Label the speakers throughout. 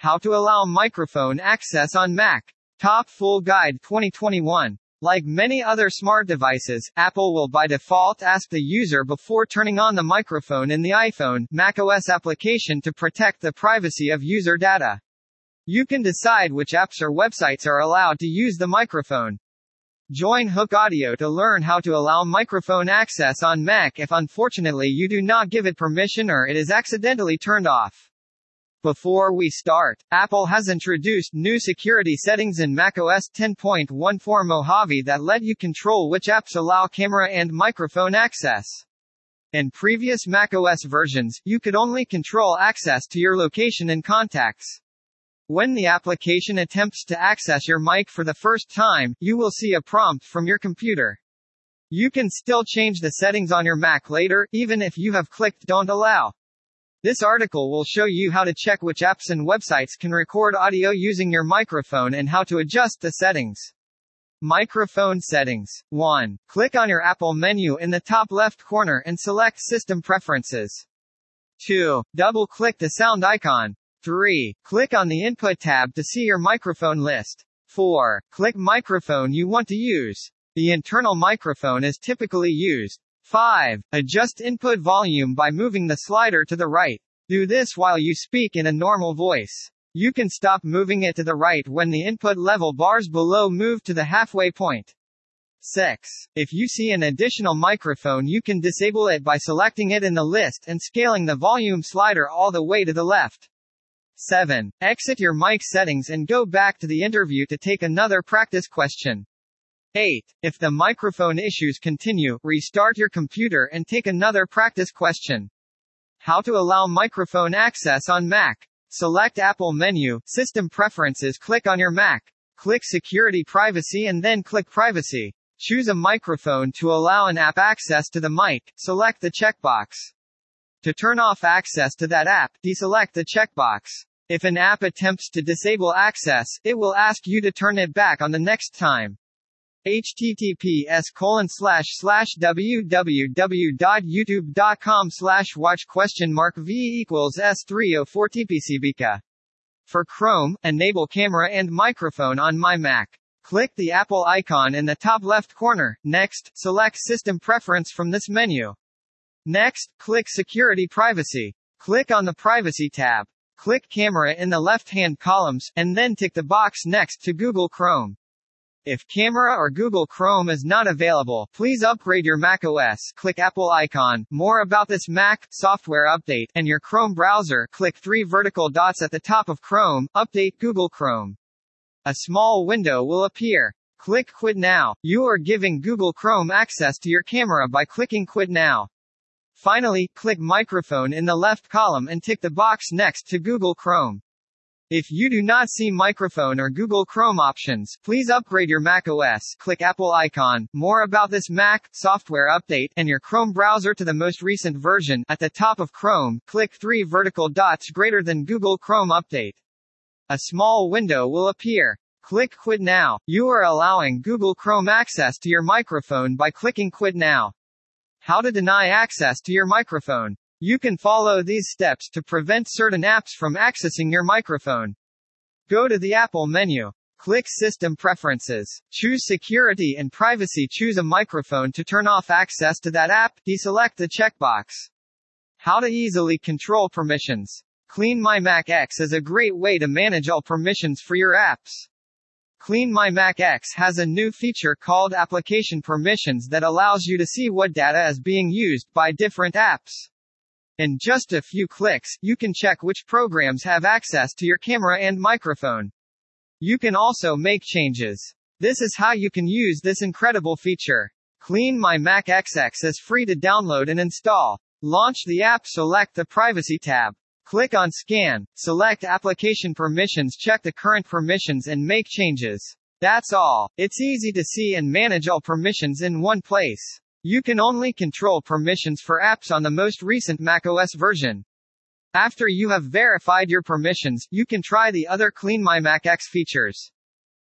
Speaker 1: How to allow microphone access on Mac. Top Full Guide 2021. Like many other smart devices, Apple will by default ask the user before turning on the microphone in the iPhone, macOS application to protect the privacy of user data. You can decide which apps or websites are allowed to use the microphone. Join Hooke Audio to learn how to allow microphone access on Mac if unfortunately you do not give it permission or it is accidentally turned off. Before we start, Apple has introduced new security settings in macOS 10.14 Mojave that let you control which apps allow camera and microphone access. In previous macOS versions, you could only control access to your location and contacts. When the application attempts to access your mic for the first time, you will see a prompt from your computer. You can still change the settings on your Mac later, even if you have clicked Don't Allow. This article will show you how to check which apps and websites can record audio using your microphone and how to adjust the settings. Microphone settings. 1. Click on your Apple menu in the top left corner and select System Preferences. 2. Double click the sound icon. 3. Click on the Input tab to see your microphone list. 4. Click microphone you want to use. The internal microphone is typically used. 5. Adjust input volume by moving the slider to the right. Do this while you speak in a normal voice. You can stop moving it to the right when the input level bars below move to the halfway point. 6. If you see an additional microphone you can disable it by selecting it in the list and scaling the volume slider all the way to the left. 7. Exit your mic settings and go back to the interview to take another practice question. 8. If the microphone issues continue, restart your computer and take another practice question. How to allow microphone access on Mac. Select Apple menu, System Preferences, click on your Mac. Click Security Privacy and then click Privacy. Choose a microphone to allow an app access to the mic, select the checkbox. To turn off access to that app, deselect the checkbox. If an app attempts to disable access, it will ask you to turn it back on the next time https colon slash slash www.youtube.com slash watch question mark v equals s304 tpcbk. For Chrome, enable camera and microphone on my Mac. Click the Apple icon in the top left corner. Next, select System Preference from this menu. Next, click Security Privacy. Click on the Privacy tab. Click Camera in the left-hand columns, and then tick the box next to Google Chrome. If Camera or Google Chrome is not available, please upgrade your Mac OS. Click Apple icon. More about this Mac software update and your Chrome browser. Click three vertical dots at the top of Chrome. Update Google Chrome. A small window will appear. Click Quit Now. You are giving Google Chrome access to your camera by clicking Quit Now. Finally, click Microphone in the left column and tick the box next to Google Chrome. If you do not see microphone or Google Chrome options, please upgrade your Mac OS. Click Apple icon. More about this Mac software update and your Chrome browser to the most recent version. At the top of Chrome, click three vertical dots greater than Google Chrome update. A small window will appear. Click Quit Now. You are allowing Google Chrome access to your microphone by clicking Quit Now. How to deny access to your microphone. You can follow these steps to prevent certain apps from accessing your microphone. Go to the Apple menu. Click System Preferences. Choose Security and Privacy. Choose a microphone to turn off access to that app. Deselect the checkbox. How to easily control permissions. CleanMyMac X is a great way to manage all permissions for your apps. CleanMyMac X has a new feature called Application Permissions that allows you to see what data is being used by different apps. In just a few clicks, you can check which programs have access to your camera and microphone. You can also make changes. This is how you can use this incredible feature. Clean My Mac XX is free to download and install. Launch the app, select the Privacy tab. Click on Scan, select Application Permissions, check the current permissions and make changes. That's all. It's easy to see and manage all permissions in one place. You can only control permissions for apps on the most recent macOS version. After you have verified your permissions, you can try the other CleanMyMac X features.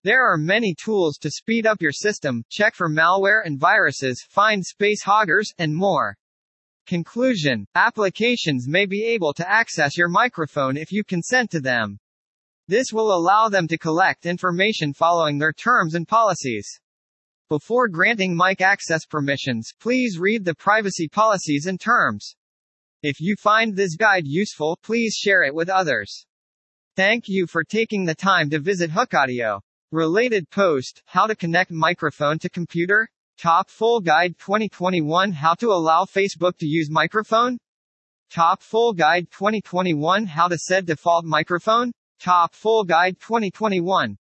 Speaker 1: There are many tools to speed up your system, check for malware and viruses, find space hoggers, and more. Conclusion Applications may be able to access your microphone if you consent to them. This will allow them to collect information following their terms and policies. Before granting mic access permissions, please read the privacy policies and terms. If you find this guide useful, please share it with others. Thank you for taking the time to visit Hooke Audio. Related post, How to connect microphone to computer? Top Full Guide 2021 How to allow Facebook to use microphone? Top Full Guide 2021 How to set default microphone? Top Full Guide 2021